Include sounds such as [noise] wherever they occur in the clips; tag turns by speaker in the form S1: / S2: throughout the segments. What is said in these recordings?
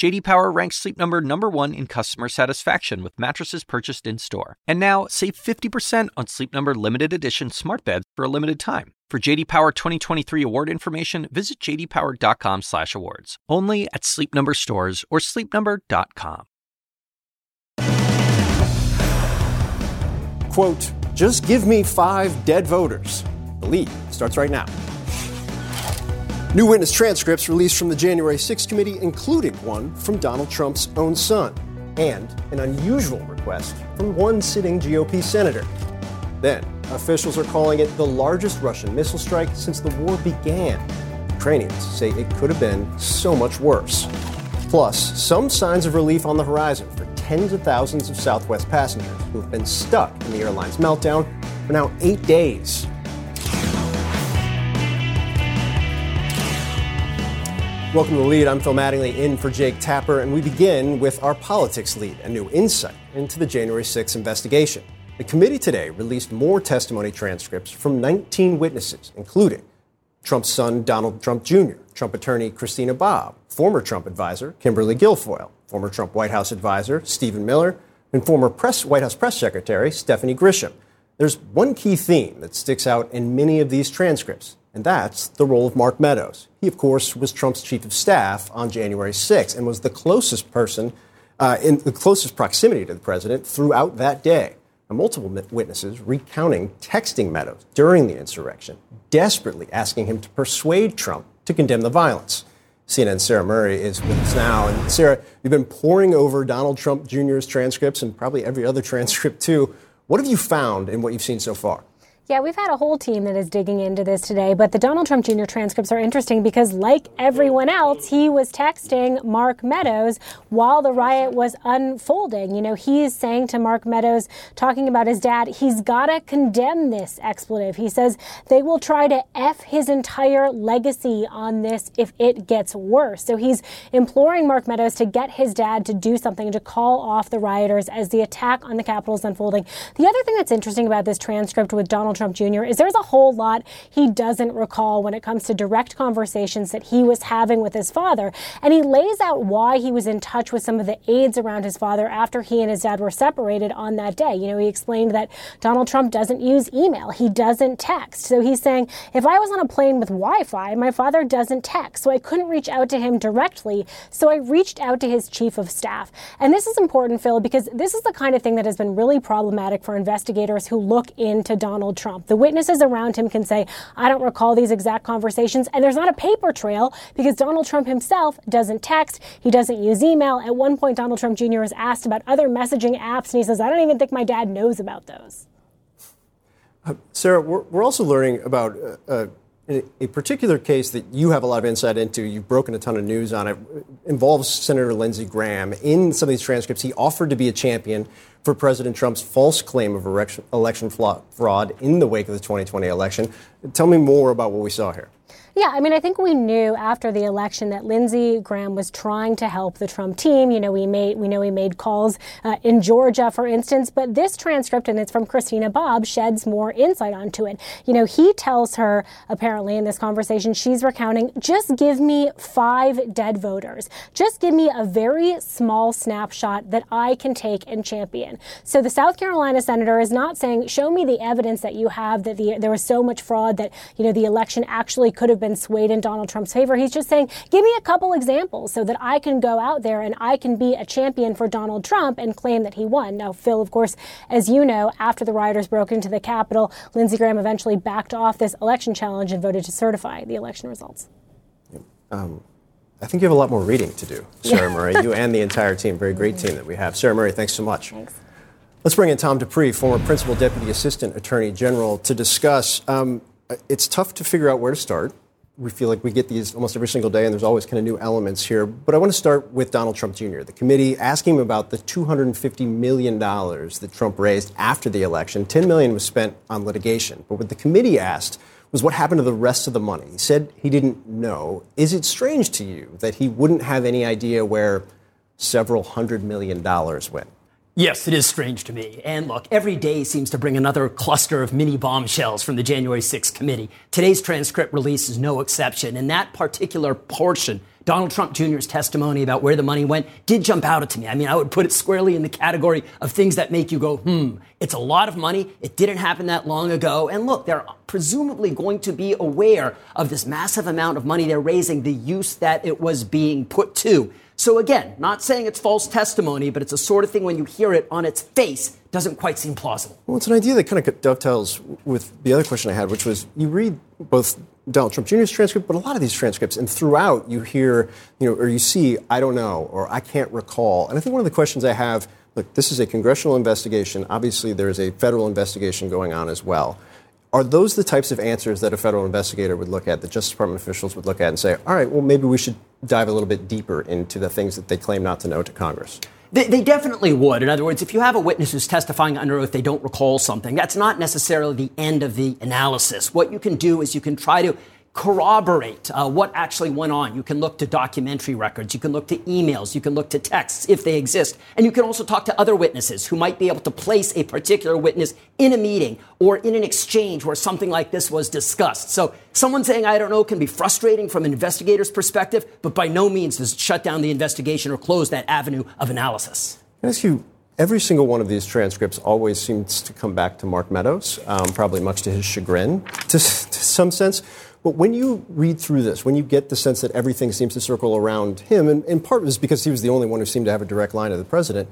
S1: JD Power ranks Sleep Number number 1 in customer satisfaction with mattresses purchased in-store. And now, save 50% on Sleep Number limited edition smart beds for a limited time. For JD Power 2023 award information, visit jdpower.com/awards. Only at Sleep Number stores or sleepnumber.com.
S2: Quote, just give me 5 dead voters. The lead starts right now. New witness transcripts released from the January 6th committee, including one from Donald Trump's own son, and an unusual request from one sitting GOP senator. Then, officials are calling it the largest Russian missile strike since the war began. Ukrainians say it could have been so much worse. Plus, some signs of relief on the horizon for tens of thousands of Southwest passengers who have been stuck in the airline's meltdown for now eight days. Welcome to the lead. I'm Phil Mattingly in for Jake Tapper, and we begin with our politics lead, a new insight into the January 6th investigation. The committee today released more testimony transcripts from 19 witnesses, including Trump's son, Donald Trump Jr., Trump attorney Christina Bobb, former Trump advisor Kimberly Guilfoyle, former Trump White House advisor Stephen Miller, and former press, White House press secretary Stephanie Grisham. There's one key theme that sticks out in many of these transcripts, and that's the role of Mark Meadows. He, of course, was Trump's chief of staff on January 6th and was the closest person uh, in the closest proximity to the president throughout that day. Multiple witnesses recounting texting Meadows during the insurrection, desperately asking him to persuade Trump to condemn the violence. CNN's Sarah Murray is with us now. And Sarah, you've been poring over Donald Trump Jr.'s transcripts and probably every other [laughs] transcript too. What have you found in what you've seen so far?
S3: Yeah, we've had a whole team that is digging into this today, but the Donald Trump Jr. transcripts are interesting because, like everyone else, he was texting Mark Meadows while the riot was unfolding. You know, he's saying to Mark Meadows, talking about his dad, he's got to condemn this expletive. He says they will try to F his entire legacy on this if it gets worse. So he's imploring Mark Meadows to get his dad to do something to call off the rioters as the attack on the Capitol is unfolding. The other thing that's interesting about this transcript with Donald Trump Jr. is there's a whole lot he doesn't recall when it comes to direct conversations that he was having with his father. And he lays out why he was in touch with some of the aides around his father after he and his dad were separated on that day. You know, he explained that Donald Trump doesn't use email, he doesn't text. So he's saying, if I was on a plane with Wi Fi, my father doesn't text. So I couldn't reach out to him directly. So I reached out to his chief of staff. And this is important, Phil, because this is the kind of thing that has been really problematic for investigators who look into Donald Trump. Trump. The witnesses around him can say, I don't recall these exact conversations. And there's not a paper trail because Donald Trump himself doesn't text. He doesn't use email. At one point, Donald Trump Jr. was asked about other messaging apps, and he says, I don't even think my dad knows about those.
S2: Uh, Sarah, we're, we're, also learning about uh, uh, a particular case that you have a lot of insight into. You've broken a ton of news on it. it involves Senator Lindsey Graham. In some of these transcripts, he offered to be a champion for President Trump's false claim of election fraud in the wake of the 2020 election. Tell me more about what we saw here.
S3: Yeah, I mean, I think we knew after the election that Lindsey Graham was trying to help the Trump team. You know, we made we know he made calls uh, in Georgia, for instance. But this transcript, and it's from Christina Bobb, sheds more insight onto it. You know, he tells her apparently in this conversation she's recounting, just give me five dead voters, just give me a very small snapshot that I can take and champion. So the South Carolina senator is not saying, show me the evidence that you have that the, there was so much fraud that you know the election actually could have been swayed in Donald Trump's favor. He's just saying, give me a couple examples so that I can go out there and I can be a champion for Donald Trump and claim that he won. Now, Phil, of course, as you know, after the rioters broke into the Capitol, Lindsey Graham eventually backed off this election challenge and voted to certify the election results.
S2: Um, I think you have a lot more reading to do, Sarah Murray. You and the entire team. Very great team that we have. Sarah Murray, thanks so much.
S3: Thanks.
S2: Let's bring in Tom Dupree, former Principal Deputy Assistant Attorney General, to discuss. Um, it's tough to figure out where to start we feel like we get these almost every single day, and there's always kind of new elements here. But I want to start with Donald Trump Jr. The committee asking him about the $250 million that Trump raised after the election. 10 million was spent on litigation. But what the committee asked was what happened to the rest of the money. He said he didn't know. Is it strange to you that he wouldn't have any idea where several hundred million dollars went?
S4: Yes, it is strange to me. And look, every day seems to bring another cluster of mini bombshells from the January 6th committee. Today's transcript release is no exception. And that particular portion, Donald Trump Jr.'s testimony about where the money went, did jump out at me. I mean, I would put it squarely in the category of things that make you go, hmm, it's a lot of money. It didn't happen that long ago. And look, they're presumably going to be aware of this massive amount of money they're raising, the use that it was being put to. So again, not saying it's false testimony, but it's a sort of thing when you hear it on its face doesn't quite seem plausible.
S2: Well, it's an idea that kind of dovetails with the other question I had, which was you read both Donald Trump Jr.'s transcript, but a lot of these transcripts, and throughout you hear, you know, or you see, I don't know, or I can't recall. And I think one of the questions I have, look, this is a congressional investigation. Obviously, there is a federal investigation going on as well. Are those the types of answers that a federal investigator would look at, that Justice Department officials would look at and say, all right, well, maybe we should dive a little bit deeper into the things that they claim not to know to Congress?
S4: They, they, definitely would. In other words, if you have a witness who's testifying under oath, they don't recall something, that's not necessarily the end of the analysis. What you can do is you can try to corroborate uh, what actually went on. You can look to documentary records, you can look to emails, you can look to texts if they exist, and you can also talk to other witnesses who might be able to place a particular witness in a meeting or in an exchange where something like this was discussed. So someone saying I don't know can be frustrating from an investigator's perspective, but by no means does it shut down the investigation or close that avenue of analysis.
S2: I ask you Every single one of these transcripts always seems to come back to Mark Meadows, um, probably much to his chagrin, to, to some sense. But when you read through this, when you get the sense that everything seems to circle around him, and in part was because he was the only one who seemed to have a direct line to the president,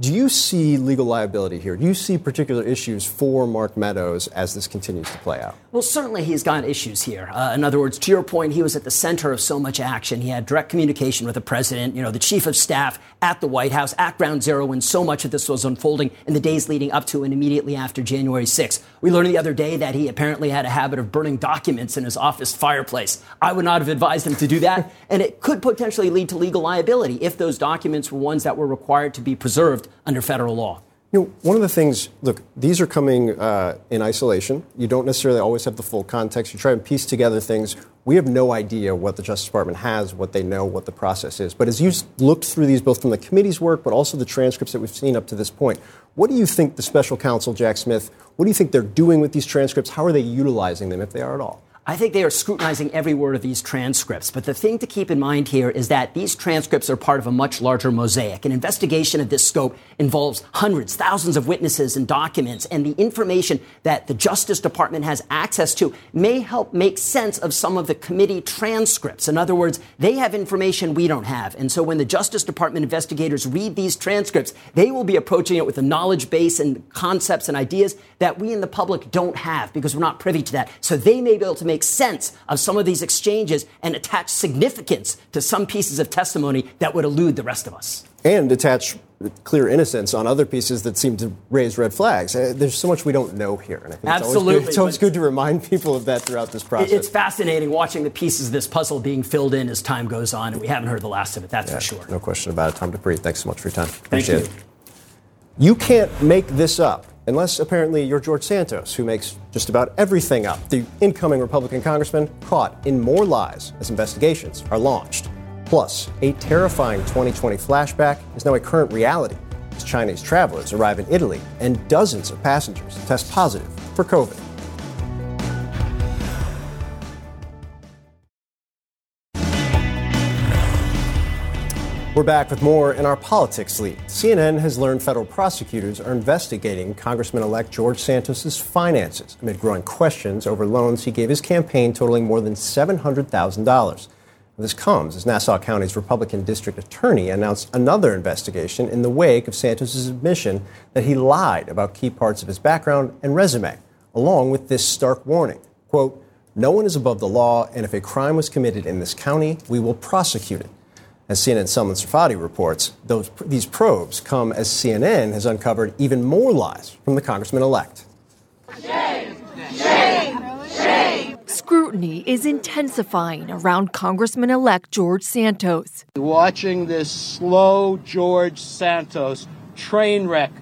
S2: do you see legal liability here? Do you see particular issues for Mark Meadows as this continues to play out?
S4: Well, certainly he's got issues here. Uh, in other words, to your point, he was at the center of so much action. He had direct communication with the president, you know, the chief of staff at the White House, at Ground Zero, when so much of this was unfolding in the days leading up to and immediately after January 6th. We learned the other day that he apparently had a habit of burning documents in his office fireplace. I would not have advised him to do that, and it could potentially lead to legal liability if those documents were ones that were required to be preserved under federal law.
S2: You know, one of the things, look, these are coming uh, in isolation. You don't necessarily always have the full context. You try and piece together things. We have no idea what the Justice Department has, what they know, what the process is. But as you looked through these, both from the committee's work, but also the transcripts that we've seen up to this point, what do you think the special counsel, Jack Smith, what do you think they're doing with these transcripts? How are they utilizing them, if they are at all?
S4: I think they are scrutinizing every word of these transcripts. But the thing to keep in mind here is that these transcripts are part of a much larger mosaic. An investigation of this scope involves hundreds, thousands of witnesses and documents, and the information that the Justice Department has access to may help make sense of some of the committee transcripts. In other words, they have information we don't have. And so when the Justice Department investigators read these transcripts, they will be approaching it with a knowledge base and concepts and ideas that we in the public don't have because we're not privy to that. So they may be able to make make sense of some of these exchanges and attach significance to some pieces of testimony that would elude the rest of us.
S2: And attach clear innocence on other pieces that seem to raise red flags. Uh, there's so much we don't know here. And I think
S4: Absolutely.
S2: It's always, good, it's always good to remind people of that throughout this process.
S4: It's fascinating watching the pieces of this puzzle being filled in as time goes on, and we haven't heard the last of it, that's yeah, for sure.
S2: No question about it. Tom Dupree, thanks so much for your time.
S4: Thank
S2: Appreciate
S4: you.
S2: it. You can't make this up. Unless apparently you're George Santos, who makes just about everything up. The incoming Republican congressman caught in more lies as investigations are launched. Plus, a terrifying 2020 flashback is now a current reality as Chinese travelers arrive in Italy and dozens of passengers test positive for COVID. We're back with more in our politics lead. CNN has learned federal prosecutors are investigating Congressman elect George Santos' finances amid growing questions over loans he gave his campaign totaling more than $700,000. This comes as Nassau County's Republican district attorney announced another investigation in the wake of Santos' admission that he lied about key parts of his background and resume, along with this stark warning quote, No one is above the law, and if a crime was committed in this county, we will prosecute it. As CNN Sunlen Serfaty reports, those, these probes come as CNN has uncovered even more lies from the congressman elect.
S5: Shame! Shame! Shame! Scrutiny is intensifying around Congressman elect George Santos.
S6: Watching this slow George Santos train wreck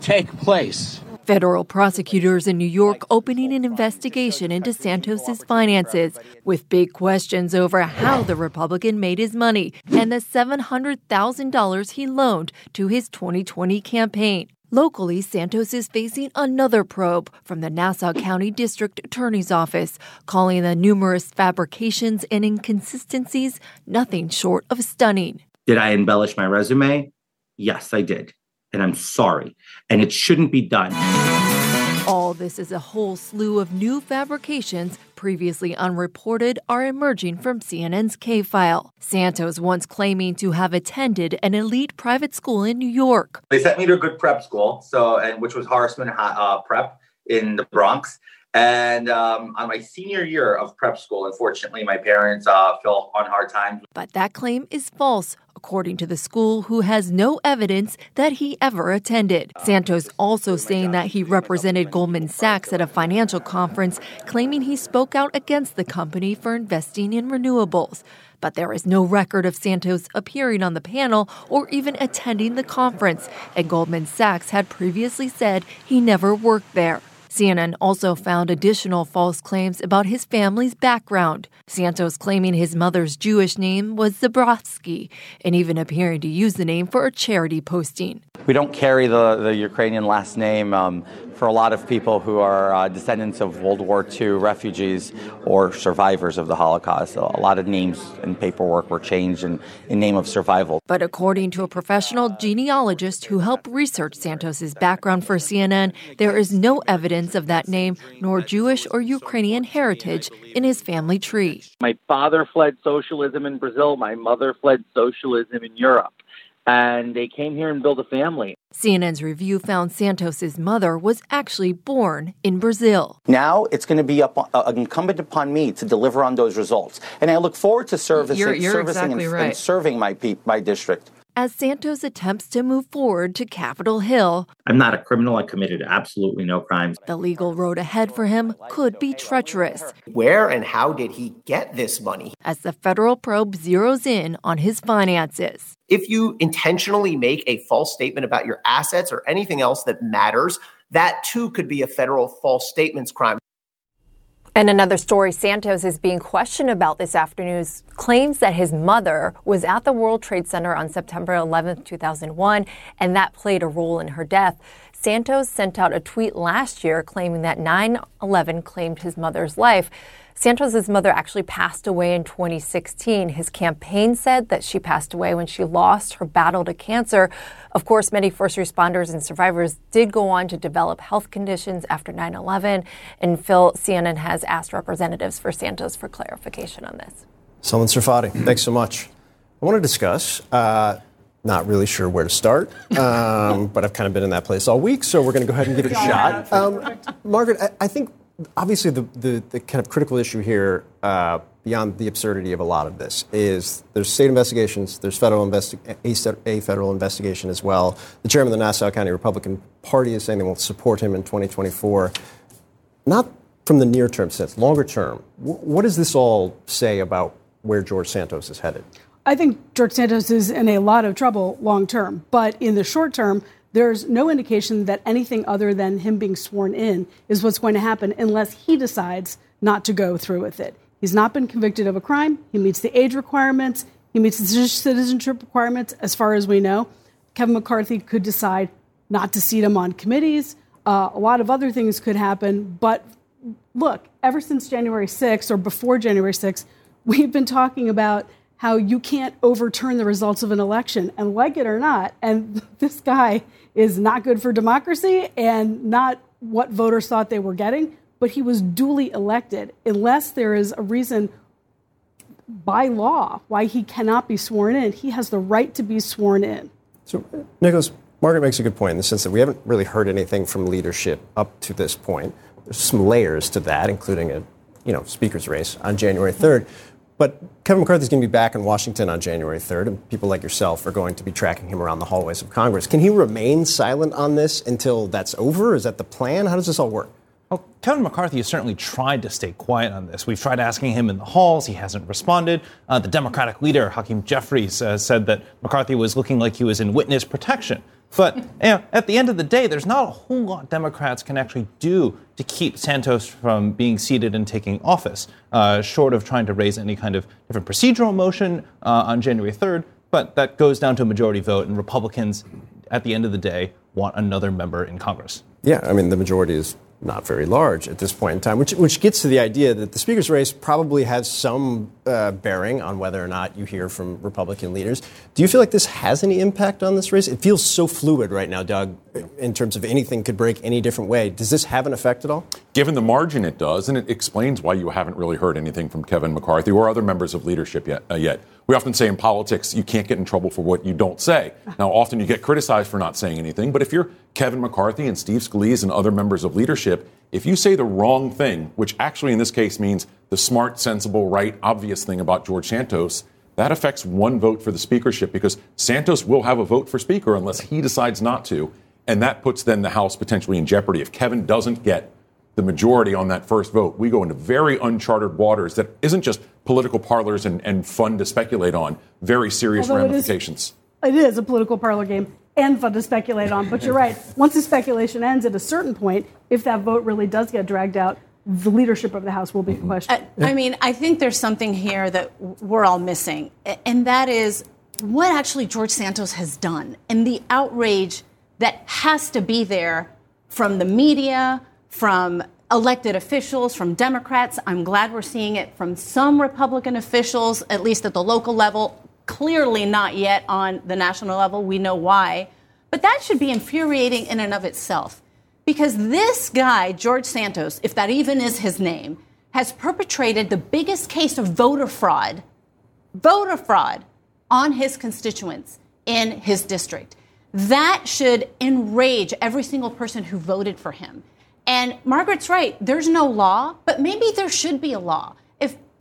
S6: take place.
S5: Federal prosecutors in New York opening an investigation into Santos's finances with big questions over how the Republican made his money and the $700,000 he loaned to his 2020 campaign. Locally, Santos is facing another probe from the Nassau County District Attorney's Office, calling the numerous fabrications and inconsistencies nothing short of stunning.
S6: Did I embellish my resume? Yes, I did. And I'm sorry. And it shouldn't be done.
S5: All this is a whole slew of new fabrications previously unreported are emerging from CNN's K file. Santos once claiming to have attended an elite private school in New York.
S7: They sent me to a good prep school, so and which was Horace Mann uh, Prep in the Bronx. And um, on my senior year of prep school, unfortunately, my parents uh, fell on hard times.
S5: But that claim is false, according to the school, who has no evidence that he ever attended. Santos also saying that he represented Goldman Sachs at a financial conference, claiming he spoke out against the company for investing in renewables. But there is no record of Santos appearing on the panel or even attending the conference, and Goldman Sachs had previously said he never worked there. CNN also found additional false claims about his family's background. Santos claiming his mother's Jewish name was Zabrovsky and even appearing to use the name for a charity posting.
S8: We don't carry the, the Ukrainian last name um, for a lot of people who are uh, descendants of World War II refugees or survivors of the Holocaust. A lot of names and paperwork were changed in, in name of survival.
S5: But according to a professional genealogist who helped research Santos's background for CNN, there is no evidence of that name nor Jewish or Ukrainian heritage in his family tree.
S9: My father fled socialism in Brazil. My mother fled socialism in Europe and they came here and built a family.
S5: CNN's review found Santos's mother was actually born in Brazil.
S8: Now it's going to be up, uh, incumbent upon me to deliver on those results, and I look forward to servicing,
S5: you're, you're
S8: servicing
S5: exactly
S8: and,
S5: right.
S8: and serving my my district
S5: as Santos attempts to move forward to Capitol Hill.
S6: I'm not a criminal. I committed absolutely no crimes.
S5: The legal road ahead for him could be treacherous.
S10: Where and how did he get this money?
S5: As the federal probe zeroes in on his finances.
S10: If you intentionally make a false statement about your assets or anything else that matters, that too could be a federal false statements crime.
S11: And another story Santos is being questioned about this afternoon claims that his mother was at the World Trade Center on September 11, 2001, and that played a role in her death. Santos sent out a tweet last year claiming that 9 11 claimed his mother's life. Santos's mother actually passed away in 2016. His campaign said that she passed away when she lost her battle to cancer. Of course, many first responders and survivors did go on to develop health conditions after 9 11. And Phil, CNN has asked representatives for Santos for clarification on this.
S2: Sunlen Serfaty, thanks so much. I want to discuss. Uh, not really sure where to start, [laughs] um, but I've kind of been in that place all week, so we're going to go ahead and give it a shot. Um, Margaret, I, I think obviously the, the, the, kind of critical issue here, uh, beyond the absurdity of a lot of this, is there's state investigations, there's federal investi- a, a, federal investigation as well. The chairman of the Nassau County Republican Party is saying they will support him in 2024. Not from the near term sense, longer term. What does this all say about where George Santos is headed?
S12: I think George Santos is in a lot of trouble long term, but in the short term, there's no indication that anything other than him being sworn in is what's going to happen unless he decides not to go through with it. He's not been convicted of a crime. He meets the age requirements. He meets the citizenship requirements, as far as we know. Kevin McCarthy could decide not to seat him on committees. Uh, a lot of other things could happen. But look, ever since January 6th or before January 6th, we've been talking about how you can't overturn the results of an election. And like it or not, and [laughs] this guy is not good for democracy and not what voters thought they were getting, but he was duly elected unless there is a reason by law why he cannot be sworn in. He has the right to be sworn in.
S2: So, Nicholas, Margaret makes a good point in the sense that we haven't really heard anything from leadership up to this point. There's some layers to that, including a you know speaker's race on January 3rd. But Kevin McCarthy is going to be back in Washington on January 3rd, and people like yourself are going to be tracking him around the hallways of Congress. Can he remain silent on this until that's over? Is that the plan? How does this all work?
S13: Well, Kevin McCarthy has certainly tried to stay quiet on this. We've tried asking him in the halls. He hasn't responded. Uh, the Democratic leader, Hakeem Jeffries, uh, said that McCarthy was looking like he was in witness protection. But you know, at the end of the day, there's not a whole lot Democrats can actually do to keep Santos from being seated and taking office, uh, short of trying to raise any kind of different procedural motion uh, on January 3rd. But that goes down to a majority vote, and Republicans, at the end of the day, want another member in Congress.
S2: Yeah, I mean, the majority is not very large at this point in time, which, which gets to the idea that the speaker's race probably has some uh, bearing on whether or not you hear from Republican leaders. Do you feel like this has any impact on this race? It feels so fluid right now, Doug, in terms of anything could break any different way. Does this have an effect at all?
S14: Given the margin, it does, and it explains why you haven't really heard anything from Kevin McCarthy or other members of leadership yet. Uh, yet. We often say in politics, you can't get in trouble for what you don't say. Now, often you get criticized for not saying anything, but if you're Kevin McCarthy and Steve Scalise and other members of leadership, if you say the wrong thing, which actually in this case means the smart, sensible, right, obvious thing about George Santos, that affects one vote for the speakership because Santos will have a vote for speaker unless he decides not to. And that puts then the House potentially in jeopardy. If Kevin doesn't get the majority on that first vote, we go into very uncharted waters that isn't just political parlors and, and fun to speculate on, very serious
S12: Although it is-
S14: ramifications.
S12: It is a political parlor game and fun to speculate on. But you're right. [laughs] Once the speculation ends at a certain point, if that vote really does get dragged out, the leadership of the House will be in mm-hmm. question.
S15: Uh, I mean, I think there's something here that we're all missing, and that is what actually George Santos has done and the outrage that has to be there from the media, from elected officials, from Democrats. I'm glad we're seeing it from some Republican officials, at least at the local level. Clearly not yet on the national level. We know why. But that should be infuriating in and of itself. Because this guy, George Santos, if that even is his name, has perpetrated the biggest case of voter fraud, voter fraud on his constituents in his district. That should enrage every single person who voted for him. And Margaret's right, there's no law, but maybe there should be a law.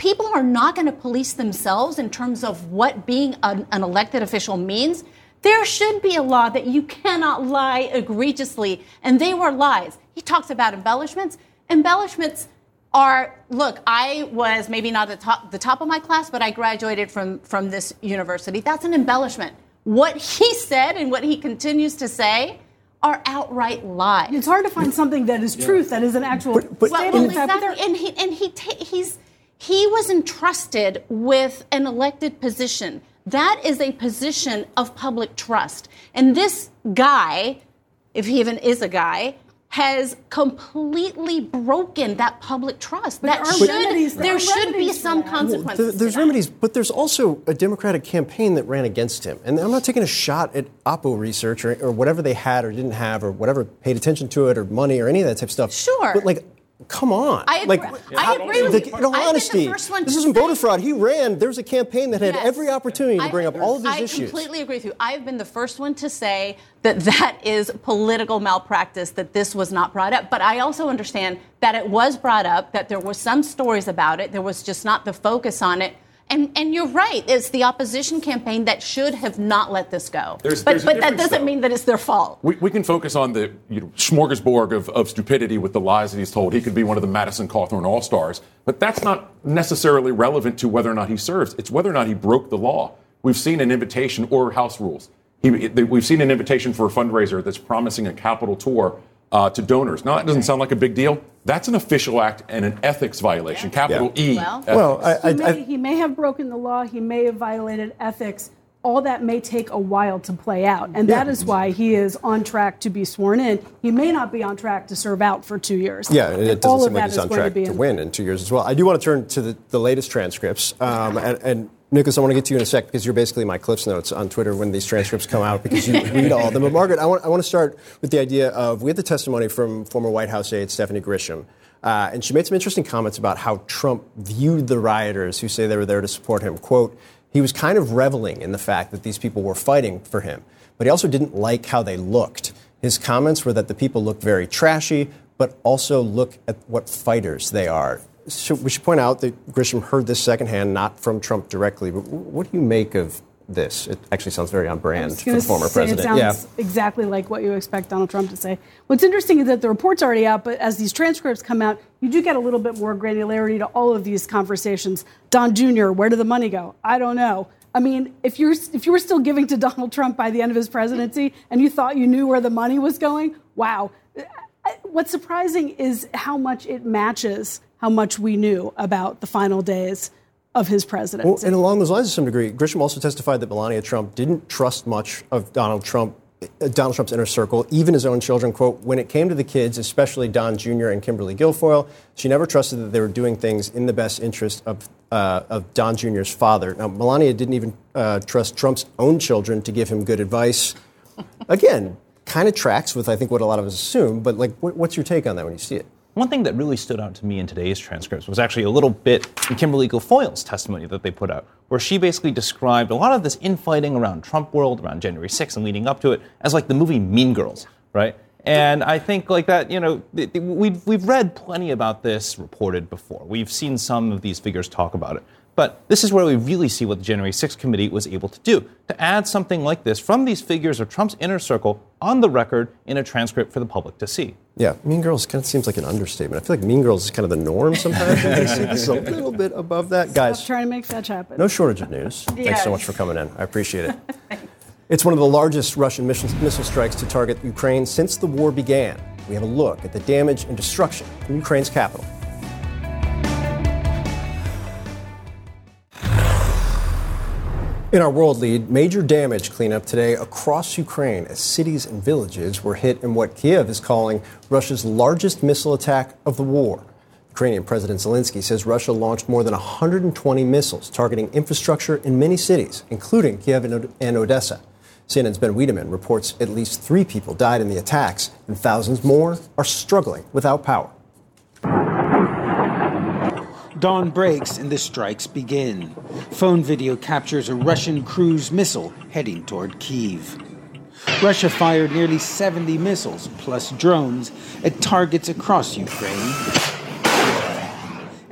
S15: If people are not going to police themselves in terms of what being an, an elected official means, there should be a law that you cannot lie egregiously. And they were lies. He talks about embellishments. Embellishments are look, I was maybe not the top, the top of my class, but I graduated from, from this university. That's an embellishment. What he said and what he continues to say are outright lies.
S12: It's hard to find something that is truth that is an actual
S15: well,
S12: statement.
S15: well,
S12: In fact,
S15: exactly. And he and he ta- he's he was entrusted with an elected position. That is a position of public trust. And this guy, if he even is a guy, has completely broken that public trust. that
S12: there
S15: should
S12: remedies- there
S15: there should be some
S12: that.
S15: consequences.
S2: There-
S15: to
S2: there's
S15: that.
S2: remedies, but there's also a Democratic campaign that ran against him. And I'm not taking a shot at Oppo research or, or whatever they had or didn't have or whatever paid attention to it or money or any of that type of stuff.
S15: Sure.
S2: But like, come on.
S15: I agree-
S2: like,
S15: I agree with you.
S2: In all
S15: I've been the
S2: honesty, this isn't voter fraud. He ran. There was a campaign that had
S15: Yes.
S2: every opportunity to bring up all of these
S15: I
S2: issues.
S15: I completely agree with you. I've been the first one to say that that is political malpractice, that this was not brought up. But I also understand that it was brought up, that there were some stories about it. There was just not the focus on it. And, and you're right. It's the opposition campaign that should have not let this go.
S14: There's-
S15: but
S14: there's
S15: but that doesn't
S14: though.
S15: mean that it's their fault.
S14: We, we can focus on the you know, smorgasbord of, of stupidity with the lies that he's told. He could be one of the Madison Cawthorn All Stars, but that's not necessarily relevant to whether or not he serves. It's whether or not he broke the law. We've seen an invitation or House rules. He, we've seen an invitation for a fundraiser that's promising a Capitol tour uh, to donors. Now, that doesn't sound like a big deal. That's an official act and an ethics violation, capital E.
S12: Well,
S14: ethics.
S12: he, may, he may have broken the law. He may have violated ethics. All that may take a while to play out, and that
S2: Yeah.
S12: is why he is on track to be sworn in. He may not be on track to serve out for two years.
S2: Yeah, and it doesn't
S12: all
S2: seem
S12: of
S2: like he's on track
S12: to
S2: to, win in two years as well. I do want to turn to the, the latest transcripts. Um, and, and Nicholas, I want to get to you in a sec because you're basically my Cliffs Notes on Twitter when these transcripts come out because you read all of them. But Margaret, I want, I want to start with the idea of we had the testimony from former White House aide Stephanie Grisham. Uh, and she made some interesting comments about how Trump viewed the rioters who say they were there to support him. Quote, he was kind of reveling in the fact that these people were fighting for him, but he also didn't like how they looked. His comments were that the people looked very trashy, but also look at what fighters they are. So we should point out that Grisham heard this secondhand, not from Trump directly. But what do you make of this. It actually sounds very on brand for the former president.
S12: It sounds exactly like what you expect Donald Trump to say. What's interesting is that the report's already out, but as these transcripts come out, you do get a little bit more granularity to all of these conversations. Don Jr., where did the money go? I don't know. I mean, if you're if you were still giving to [laughs] Donald Trump by the end of his presidency and you thought you knew where the money was going, wow. What's surprising is how much it matches how much we knew about the final days of his presidency.
S2: Well, and along those lines, to some degree, Grisham also testified that Melania Trump didn't trust much of Donald Trump, uh, Donald Trump's inner circle, even his own children. "Quote: When it came to the kids, especially Don Jr. and Kimberly Guilfoyle, she never trusted that they were doing things in the best interest of uh, of Don Jr.'s father." Now, Melania didn't even uh, trust Trump's own children to give him good advice. Again, kind of tracks with I think what a lot of us assume. But like, what, what's your take on that when you see it?
S13: One thing that really stood out to me in today's transcripts was actually a little bit in Kimberly Guilfoyle's testimony that they put out, where she basically described a lot of this infighting around Trump world, around January 6th and leading up to it, as like the movie Mean Girls, right? And I think like that, you know, we've, we've read plenty about this reported before. We've seen some of these figures talk about it. But this is where we really see what the January 6th committee was able to do to add something like this from these figures of Trump's inner circle on the record in a transcript for the public to see.
S2: Yeah, Mean Girls kind of seems like an understatement. I feel like Mean Girls is kind of the norm sometimes. I see this a little bit above that. Guys,
S12: Stop trying to make fetch happen.
S2: no shortage of news. [laughs] Thanks so much for coming in. I appreciate it. [laughs] it's one of the largest Russian mission- missile strikes to target Ukraine since the war began. We have a look at the damage and destruction in Ukraine's capital. In our world lead, major damage cleanup today across Ukraine as cities and villages were hit in what Kiev is calling Russia's largest missile attack of the war. Ukrainian President Zelensky says Russia launched more than 120 missiles targeting infrastructure in many cities, including Kiev and Odessa. CNN's Ben Wedeman reports at least three people died in the attacks, and thousands more are struggling without power.
S16: Dawn breaks and the strikes begin. Phone video captures a Russian cruise missile heading toward Kiev. Russia fired nearly 70 missiles plus drones at targets across Ukraine.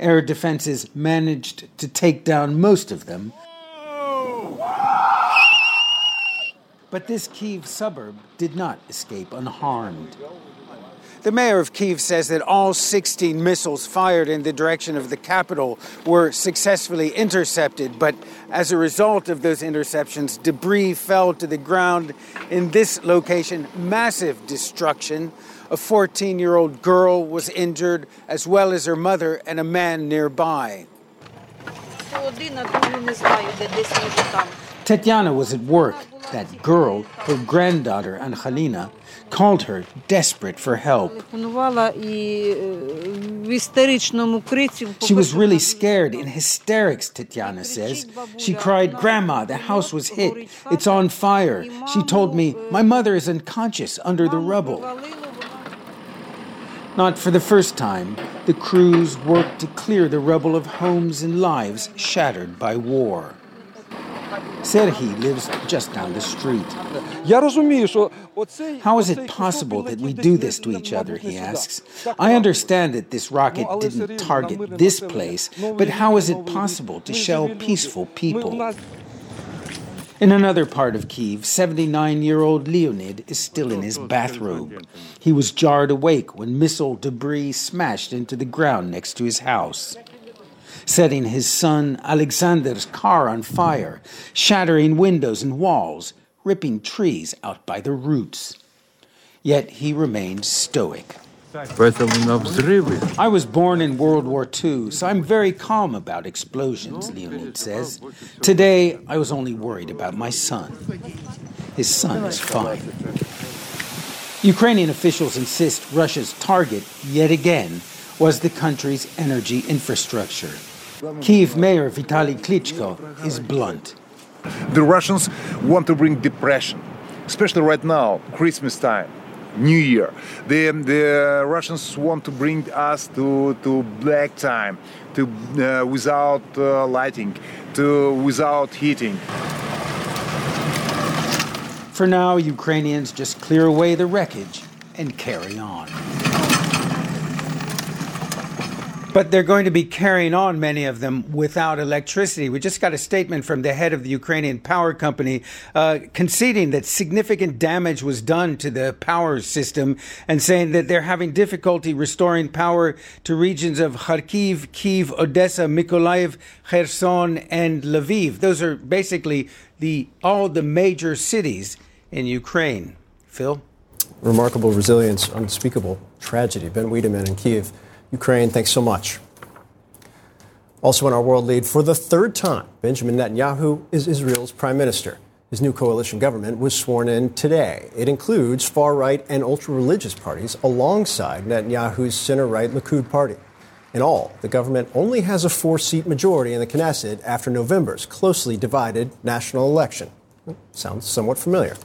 S16: Air defenses managed to take down most of them. But this Kiev suburb did not escape unharmed. The mayor of Kiev says that all 16 missiles fired in the direction of the capital were successfully intercepted, but as a result of those interceptions, debris fell to the ground in this location. Massive destruction. A 14 year old girl was injured, as well as her mother and a man nearby. Tetiana was at work. That girl, her granddaughter Angelina, called her desperate for help. She was really scared, in hysterics, Tetiana says. She cried, Grandma, the house was hit. It's on fire. She told me, My mother is unconscious under the rubble. Not for the first time, the crews worked to clear the rubble of homes and lives shattered by war. Serhi lives just down the street. How is it possible that we do this to each other? He asks. I understand that this rocket didn't target this place, but how is it possible to shell peaceful people? In another part of Kiev, 79 year old Leonid is still in his bathrobe. He was jarred awake when missile debris smashed into the ground next to his house setting his son Alexander's car on fire, shattering windows and walls, ripping trees out by the roots. Yet he remained stoic. I was born in World War II, so I'm very calm about explosions, Leonid says. Today, I was only worried about my son. His son is fine. Ukrainian officials insist Russia's target, yet again, was the country's energy infrastructure. Kiev Mayor Vitaly Klitschko is blunt.
S17: The Russians want to bring depression, especially right now, Christmas time, New Year. The, the Russians want to bring us to, to black time, to uh, without uh, lighting, to without heating.
S16: For now, Ukrainians just clear away the wreckage and carry on. But they're going to be carrying on, many of them, without electricity. We just got a statement from the head of the Ukrainian power company uh, conceding that significant damage was done to the power system and saying that they're having difficulty restoring power to regions of Kharkiv, Kiev, Odessa, Mykolaiv, Kherson, and Lviv. Those are basically the all the major cities in Ukraine. Phil?
S2: Remarkable resilience, unspeakable tragedy. Ben Wedeman in Kiev. Ukraine, thanks so much. Also in our world lead, for the third time, Benjamin Netanyahu is Israel's prime minister. His new coalition government was sworn in today. It includes far right and ultra religious parties alongside Netanyahu's center right Likud party. In all, the government only has a four seat majority in the Knesset after November's closely divided national election. Sounds somewhat familiar.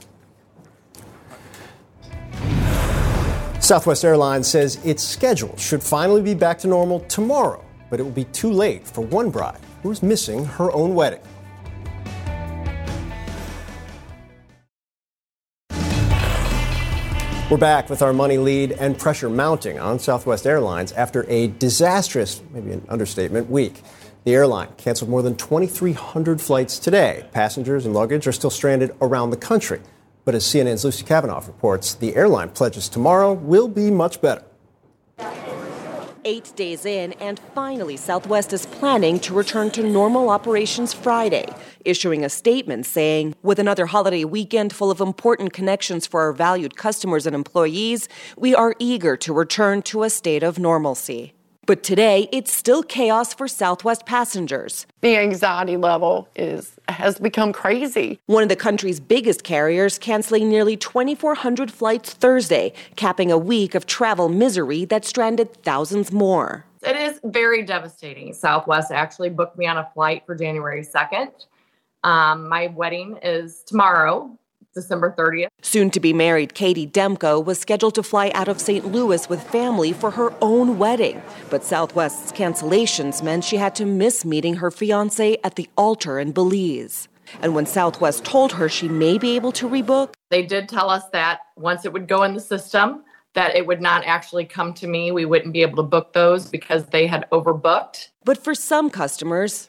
S2: Southwest Airlines says its schedule should finally be back to normal tomorrow, but it will be too late for one bride who is missing her own wedding. We're back with our money lead and pressure mounting on Southwest Airlines after a disastrous, maybe an understatement, week. The airline canceled more than 2,300 flights today. Passengers and luggage are still stranded around the country. But as CNN's Lucy Kafanov reports, the airline pledges tomorrow will be much better.
S18: Eight days in, and finally, Southwest is planning to return to normal operations Friday, issuing a statement saying, with another holiday weekend full of important connections for our valued customers and employees, we are eager to return to a state of normalcy. But today, it's still chaos for Southwest passengers.
S19: The anxiety level is has become crazy.
S18: One of the country's biggest carriers canceling nearly 2,400 flights Thursday, capping a week of travel misery that stranded thousands more.
S19: It is very devastating. Southwest actually booked me on a flight for January 2nd. Um, my wedding is tomorrow, December 30th.
S18: Soon to be married Katie Demko was scheduled to fly out of St. Louis with family for her own wedding, but Southwest's cancellations meant she had to miss meeting her fiance at the altar in Belize. And when Southwest told her she may be able to rebook,
S19: they did tell us that once it would go in the system, that it would not actually come to me. We wouldn't be able to book those because they had overbooked.
S18: But for some customers,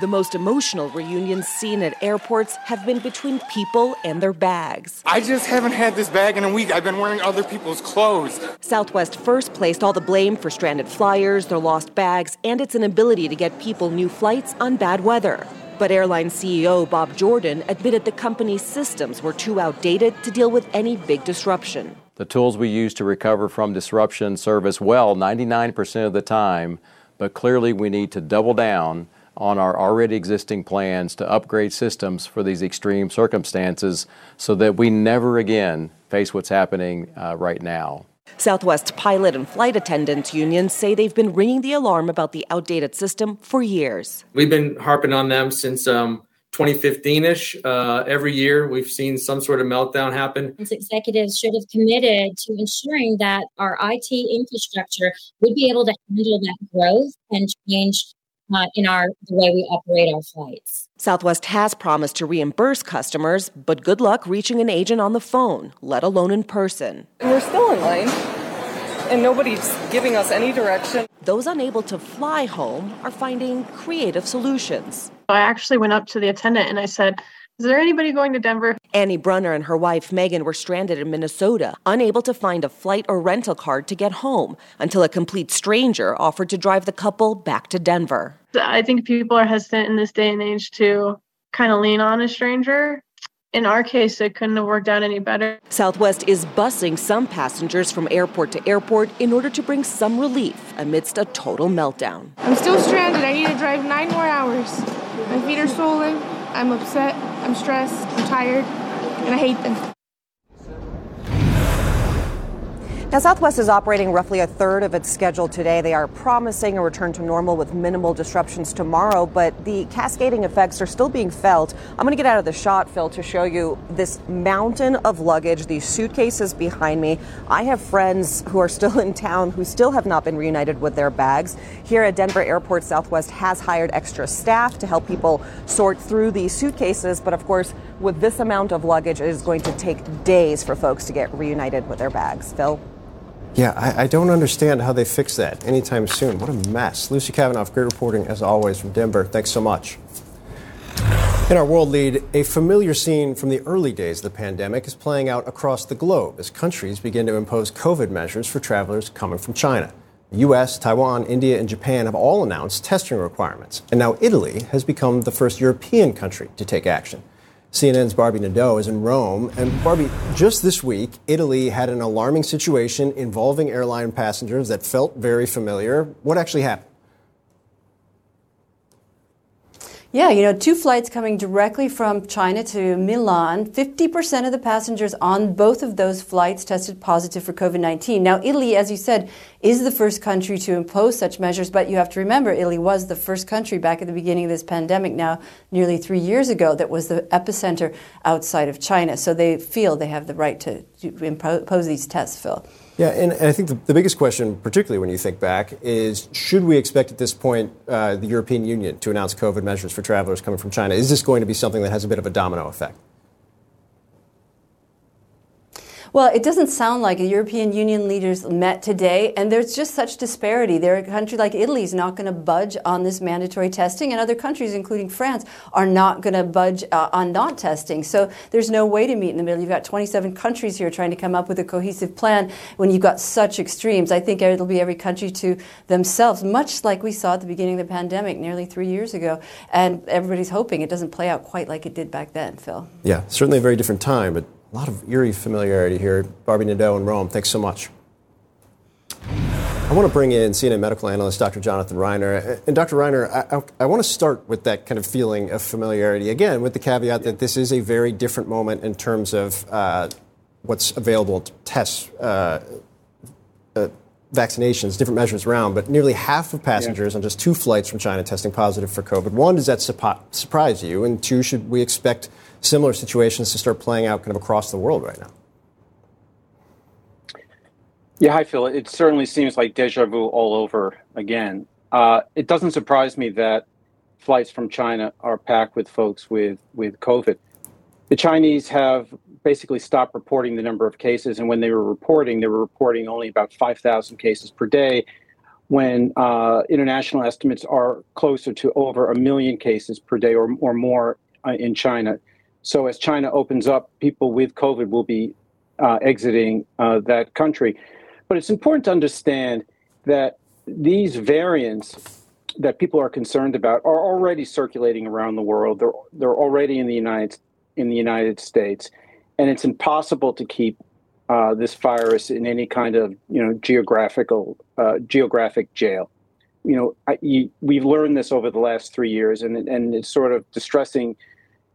S18: the most emotional reunions seen at airports have been between people and their bags.
S20: I just haven't had this bag in a week. I've been wearing other people's clothes.
S18: Southwest first placed all the blame for stranded flyers, their lost bags, and its inability to get people new flights on bad weather. But airline CEO Bob Jordan admitted the company's systems were too outdated to deal with any big disruption.
S21: The tools we use to recover from disruption serve us well 99% of the time, but clearly we need to double down on our already existing plans to upgrade systems for these extreme circumstances so that we never again face what's happening uh, right now.
S18: Southwest pilot and flight attendants unions say they've been ringing the alarm about the outdated system for years.
S22: We've been harping on them since um, 2015 ish. Uh, every year we've seen some sort of meltdown happen.
S23: Executives should have committed to ensuring that our IT infrastructure would be able to handle that growth and change uh, in our the way we operate our flights.
S18: Southwest has promised to reimburse customers, but good luck reaching an agent on the phone, let alone in person.
S24: We're still in line, and nobody's giving us any direction.
S18: Those unable to fly home are finding creative solutions.
S25: I actually went up to the attendant and I said, is there anybody going to Denver?
S18: Annie Brunner and her wife Megan were stranded in Minnesota, unable to find a flight or rental car to get home until a complete stranger offered to drive the couple back to Denver.
S25: I think people are hesitant in this day and age to kind of lean on a stranger. In our case, it couldn't have worked out any better.
S18: Southwest is busing some passengers from airport to airport in order to bring some relief amidst a total meltdown.
S26: I'm still stranded. I need to drive nine more hours. My feet are swollen. I'm upset, I'm stressed, I'm tired, and I hate them.
S18: Now, Southwest is operating roughly a third of its schedule today. They are promising a return to normal with minimal disruptions tomorrow, but the cascading effects are still being felt. I'm going to get out of the shot, Phil, to show you this mountain of luggage, these suitcases behind me. I have friends who are still [laughs] in town who still have not been reunited with their bags. Here at Denver Airport, Southwest has hired extra staff to help people sort through these suitcases, but of course, with this amount of luggage, it is going to take days for folks to get reunited with their bags. Phil?
S2: Yeah, I, I, don't understand how they fix that anytime soon. What a mess. Lucy Kafanov, great reporting as always from Denver. Thanks so much. In our world lead, a familiar scene from the early days of the pandemic is playing out across the globe as countries begin to impose COVID measures for travelers coming from China. The U.S., Taiwan, India, and Japan have all announced testing requirements, and now Italy has become the first European country to take action. CNN's Barbie Nadeau is in Rome. And Barbie, just this week, Italy had an alarming situation involving airline passengers that felt very familiar. What actually happened?
S27: Yeah, you know, two flights coming directly from China to Milan. 50% of the passengers on both of those flights tested positive for COVID 19. Now, Italy, as you said, is the first country to impose such measures, but you have to remember Italy was the first country back at the beginning of this pandemic now, nearly three years ago, that was the epicenter outside of China. So they feel they have the right to, to impose these tests, Phil.
S2: Yeah, and, and I think the, the, biggest question, particularly when you think back, is should we expect at this point uh, the European Union to announce COVID measures for travelers coming from China? Is this going to be something that has a bit of a domino effect?
S27: Well, it doesn't sound like it. European Union leaders met today, and there's just such disparity. There, a country like Italy is not going to budge on this mandatory testing, and other countries, including France, are not going to budge uh, on not testing. So there's no way to meet in the middle. You've got 27 countries here trying to come up with a cohesive plan when you've got such extremes. I think it'll be every country to themselves, much like we saw at the beginning of the pandemic nearly three years ago. And everybody's hoping it doesn't play out quite like it did back then, Phil.
S2: Yeah, certainly a very different time, but a lot of eerie familiarity here. Barbie Nadeau in Rome, thanks so much. I want to bring in CNN medical analyst Dr. Jonathan Reiner. And Dr. Reiner, I, I, I, want to start with that kind of feeling of familiarity, again, with the caveat that this is a very different moment in terms of uh, what's available to test uh, uh, vaccinations, different measures around. But nearly half of passengers yeah. on just two flights from China testing positive for COVID. One, does that surprise you? And two, should we expect similar situations to start playing out kind of across the world right now?
S28: Yeah, hi, Phil. It certainly seems like deja vu all over again. Uh, it doesn't surprise me that flights from China are packed with folks with, with COVID. The Chinese have basically stopped reporting the number of cases, and when they were reporting, they were reporting only about 5,000 cases per day, when uh, international estimates are closer to over a million cases per day or, or more uh, in China. So as China opens up, people with COVID will be uh, exiting uh, that country. But it's important to understand that these variants that people are concerned about are already circulating around the world. They're they're already in the United in the United States, and it's impossible to keep uh, this virus in any kind of you know geographical uh, geographic jail. You know, I, you, we've learned this over the last three years, and and it's sort of distressing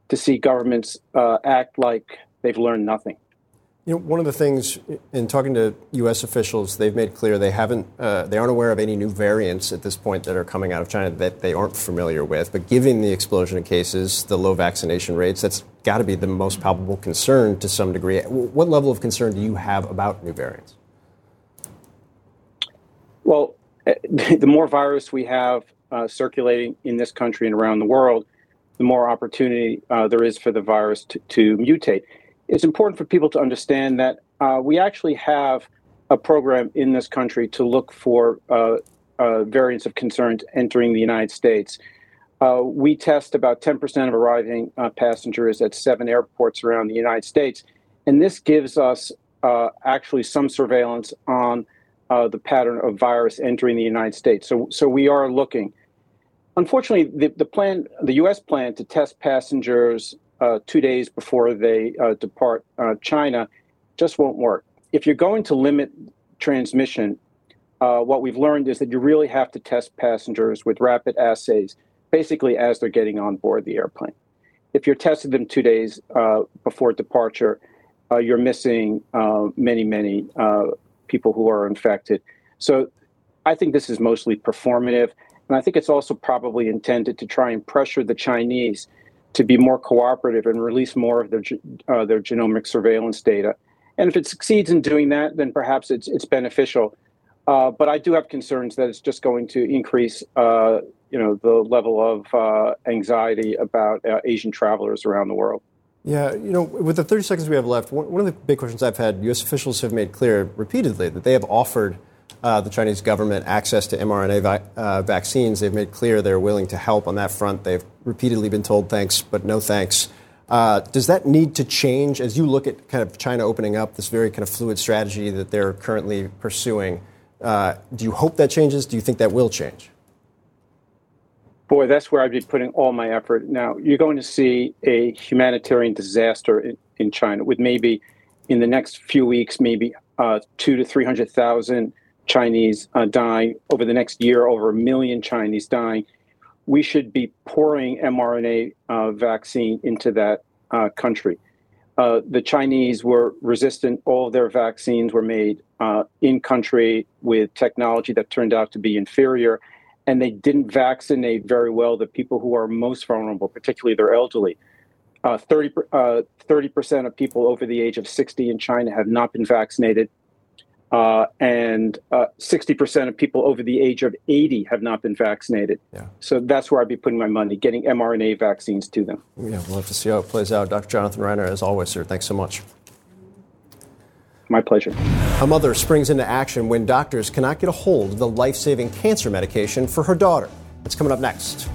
S28: to see governments uh, act like they've learned nothing.
S2: You know, one of the things in talking to U.S. officials, they've made clear they haven't, uh, they aren't aware of any new variants at this point that are coming out of China that they aren't familiar with. But given the explosion of cases, the low vaccination rates, that's got to be the most palpable concern to some degree. What level of concern do you have about new variants?
S28: Well, [laughs] the more virus we have uh, circulating in this country and around the world, the more opportunity uh, there is for the virus to, to, mutate. It's important for people to understand that uh, we actually have a program in this country to look for uh, uh variants of concern entering the United States. Uh, we test about 10% of arriving uh, passengers at seven airports around the United States, and this gives us actually some surveillance on the pattern of virus entering the United States. So, so we are looking. Unfortunately, the, the plan, the U.S. plan to test passengers uh, two days before they uh, depart uh, China, just won't work. If you're going to limit transmission, uh, what we've learned is that you really have to test passengers with rapid assays, basically as they're getting on board the airplane. If you're testing them two days uh, before departure, you're missing many, many people who are infected. So I think this is mostly performative. And I think it's also probably intended to try and pressure the Chinese to be more cooperative and release more of their, uh, their genomic surveillance data. And if it succeeds in doing that, then perhaps it's, it's beneficial. Uh, but I do have concerns that it's just going to increase, uh, you know, the level of uh, anxiety about uh, Asian travelers around the world.
S2: Yeah, you know, with the 30 seconds we have left, one of the big questions I've had, U.S. officials have made clear repeatedly that they have offered the Chinese government access to mRNA uh, vaccines. They've made clear they're willing to help on that front. They've repeatedly been told thanks, but no thanks. Uh, does that need to change as you look at kind of China opening up this very kind of fluid strategy that they're currently pursuing? Uh, do you hope that changes? Do you think that will change?
S28: Boy, that's where I'd be putting all my effort. Now, you're going to see a humanitarian disaster in, in China with maybe in the next few weeks, maybe uh, two to 300,000 Chinese uh, dying, over the next year, over a million Chinese dying. We should be pouring mRNA uh, vaccine into that uh, country. Uh, the Chinese were resistant. All their vaccines were made uh, in country with technology that turned out to be inferior. And they didn't vaccinate very well the people who are most vulnerable, particularly their elderly. Uh, 30, uh, 30% of people over the age of 60 in China have not been vaccinated. Uh, and uh, 60% of people over the age of 80 have not been vaccinated.
S2: Yeah.
S28: So that's where I'd be putting my money, getting mRNA vaccines to them.
S2: Yeah, we'll have to see how it plays out. Dr. Jonathan Reiner, as always, sir, thanks so much.
S28: My pleasure.
S2: A mother springs into action when doctors cannot get a hold of the life saving cancer medication for her daughter. That's coming up next.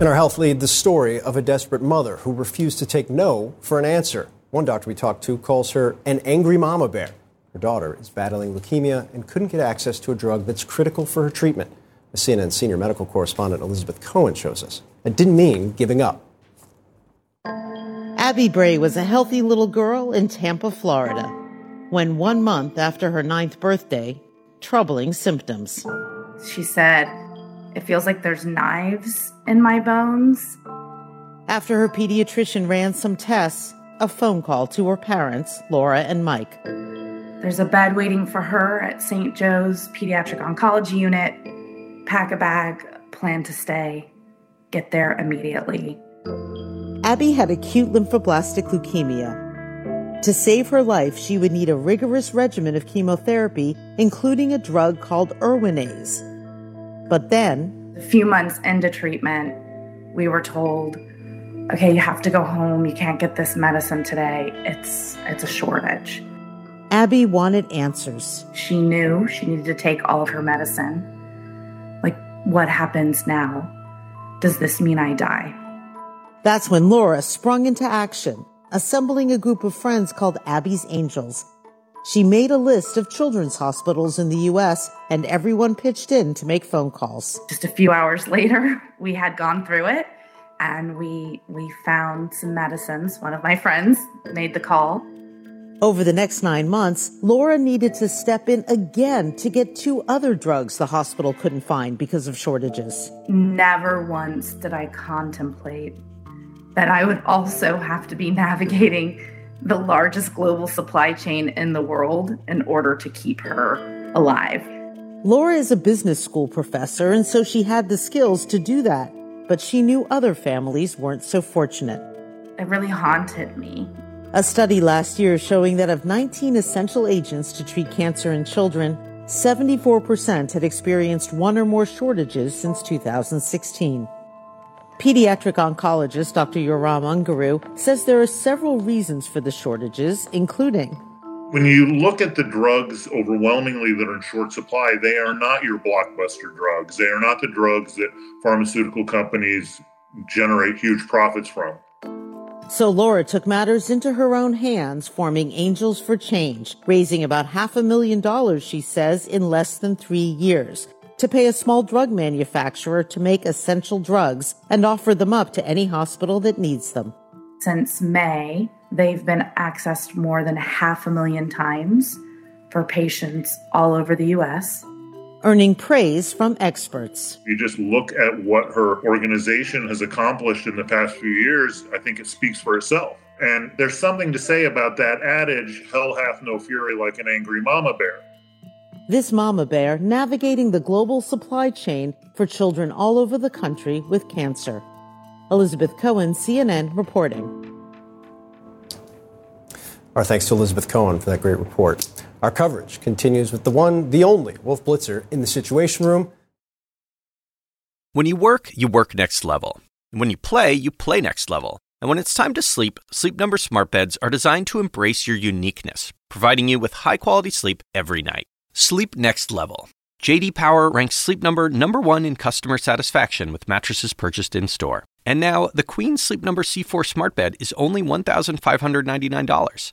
S2: In our health lead, the story of a desperate mother who refused to take no for an answer. One doctor we talked to calls her an angry mama bear. Her daughter is battling leukemia and couldn't get access to a drug that's critical for her treatment. As CNN senior medical correspondent Elizabeth Cohen shows us. It didn't mean giving up.
S29: Abby Bray was a healthy little girl in Tampa, Florida, when one month after her ninth birthday, troubling symptoms.
S30: She said, It feels like there's knives in my bones.
S29: After her pediatrician ran some tests, a phone call to her parents, Laura and Mike.
S30: There's a bed waiting for her at St. Joe's Pediatric Oncology Unit. Pack a bag, plan to stay, get there immediately.
S29: Abby had acute lymphoblastic leukemia. To save her life, she would need a rigorous regimen of chemotherapy, including a drug called Erwinaze. But then,
S30: a few months into treatment, we were told, okay, you have to go home. You can't get this medicine today. It's it's a shortage.
S29: Abby wanted answers.
S30: She knew she needed to take all of her medicine. Like, what happens now? Does this mean I die?
S29: That's when Laura sprung into action, assembling a group of friends called Abby's Angels. She made a list of children's hospitals in the U.S., and everyone pitched in to make phone calls.
S30: Just a few hours [laughs] later, we had gone through it and we we found some medicines. One of my friends made the call.
S29: Over the next nine months, Laura needed to step in again to get two other drugs the hospital couldn't find because of shortages.
S30: Never once did I contemplate that I would also have to be navigating the largest global supply chain in the world in order to keep her alive.
S29: Laura is a business school professor, and so she had the skills to do that but she knew other families weren't so fortunate.
S30: It really haunted me.
S29: A study last year showing that of 19 essential agents to treat cancer in children, 74% had experienced one or more shortages since 2016. Pediatric oncologist Dr. Yoram Unguru says there are several reasons for the shortages, including
S31: when you look at the drugs overwhelmingly that are in short supply, they are not your blockbuster drugs. They are not the drugs that pharmaceutical companies generate huge profits from.
S29: So Laura took matters into her own hands, forming Angels for Change, raising about half a million dollars, she says, in less than three years to pay a small drug manufacturer to make essential drugs and offer them up to any hospital that needs them.
S30: Since May, they've been accessed more than half a million times for patients all over the US.
S29: Earning praise from experts.
S31: You just look at what her organization has accomplished in the past few years, I think it speaks for itself. And there's something to say about that adage hell hath no fury like an angry mama bear.
S29: This mama bear navigating the global supply chain for children all over the country with cancer. Elizabeth Cohen, CNN, reporting.
S2: Our thanks to Elizabeth Cohen for that great report. Our coverage continues with the one, the only Wolf Blitzer in the Situation Room.
S32: When you work, you work next level. And When you play, you play next level. And when it's time to sleep, Sleep Number smart beds are designed to embrace your uniqueness, providing you with high-quality sleep every night. Sleep next level. JD Power ranks Sleep Number number 1 in customer satisfaction with mattresses purchased in-store. And now, the Queen Sleep Number C4 smart bed is only $1,599.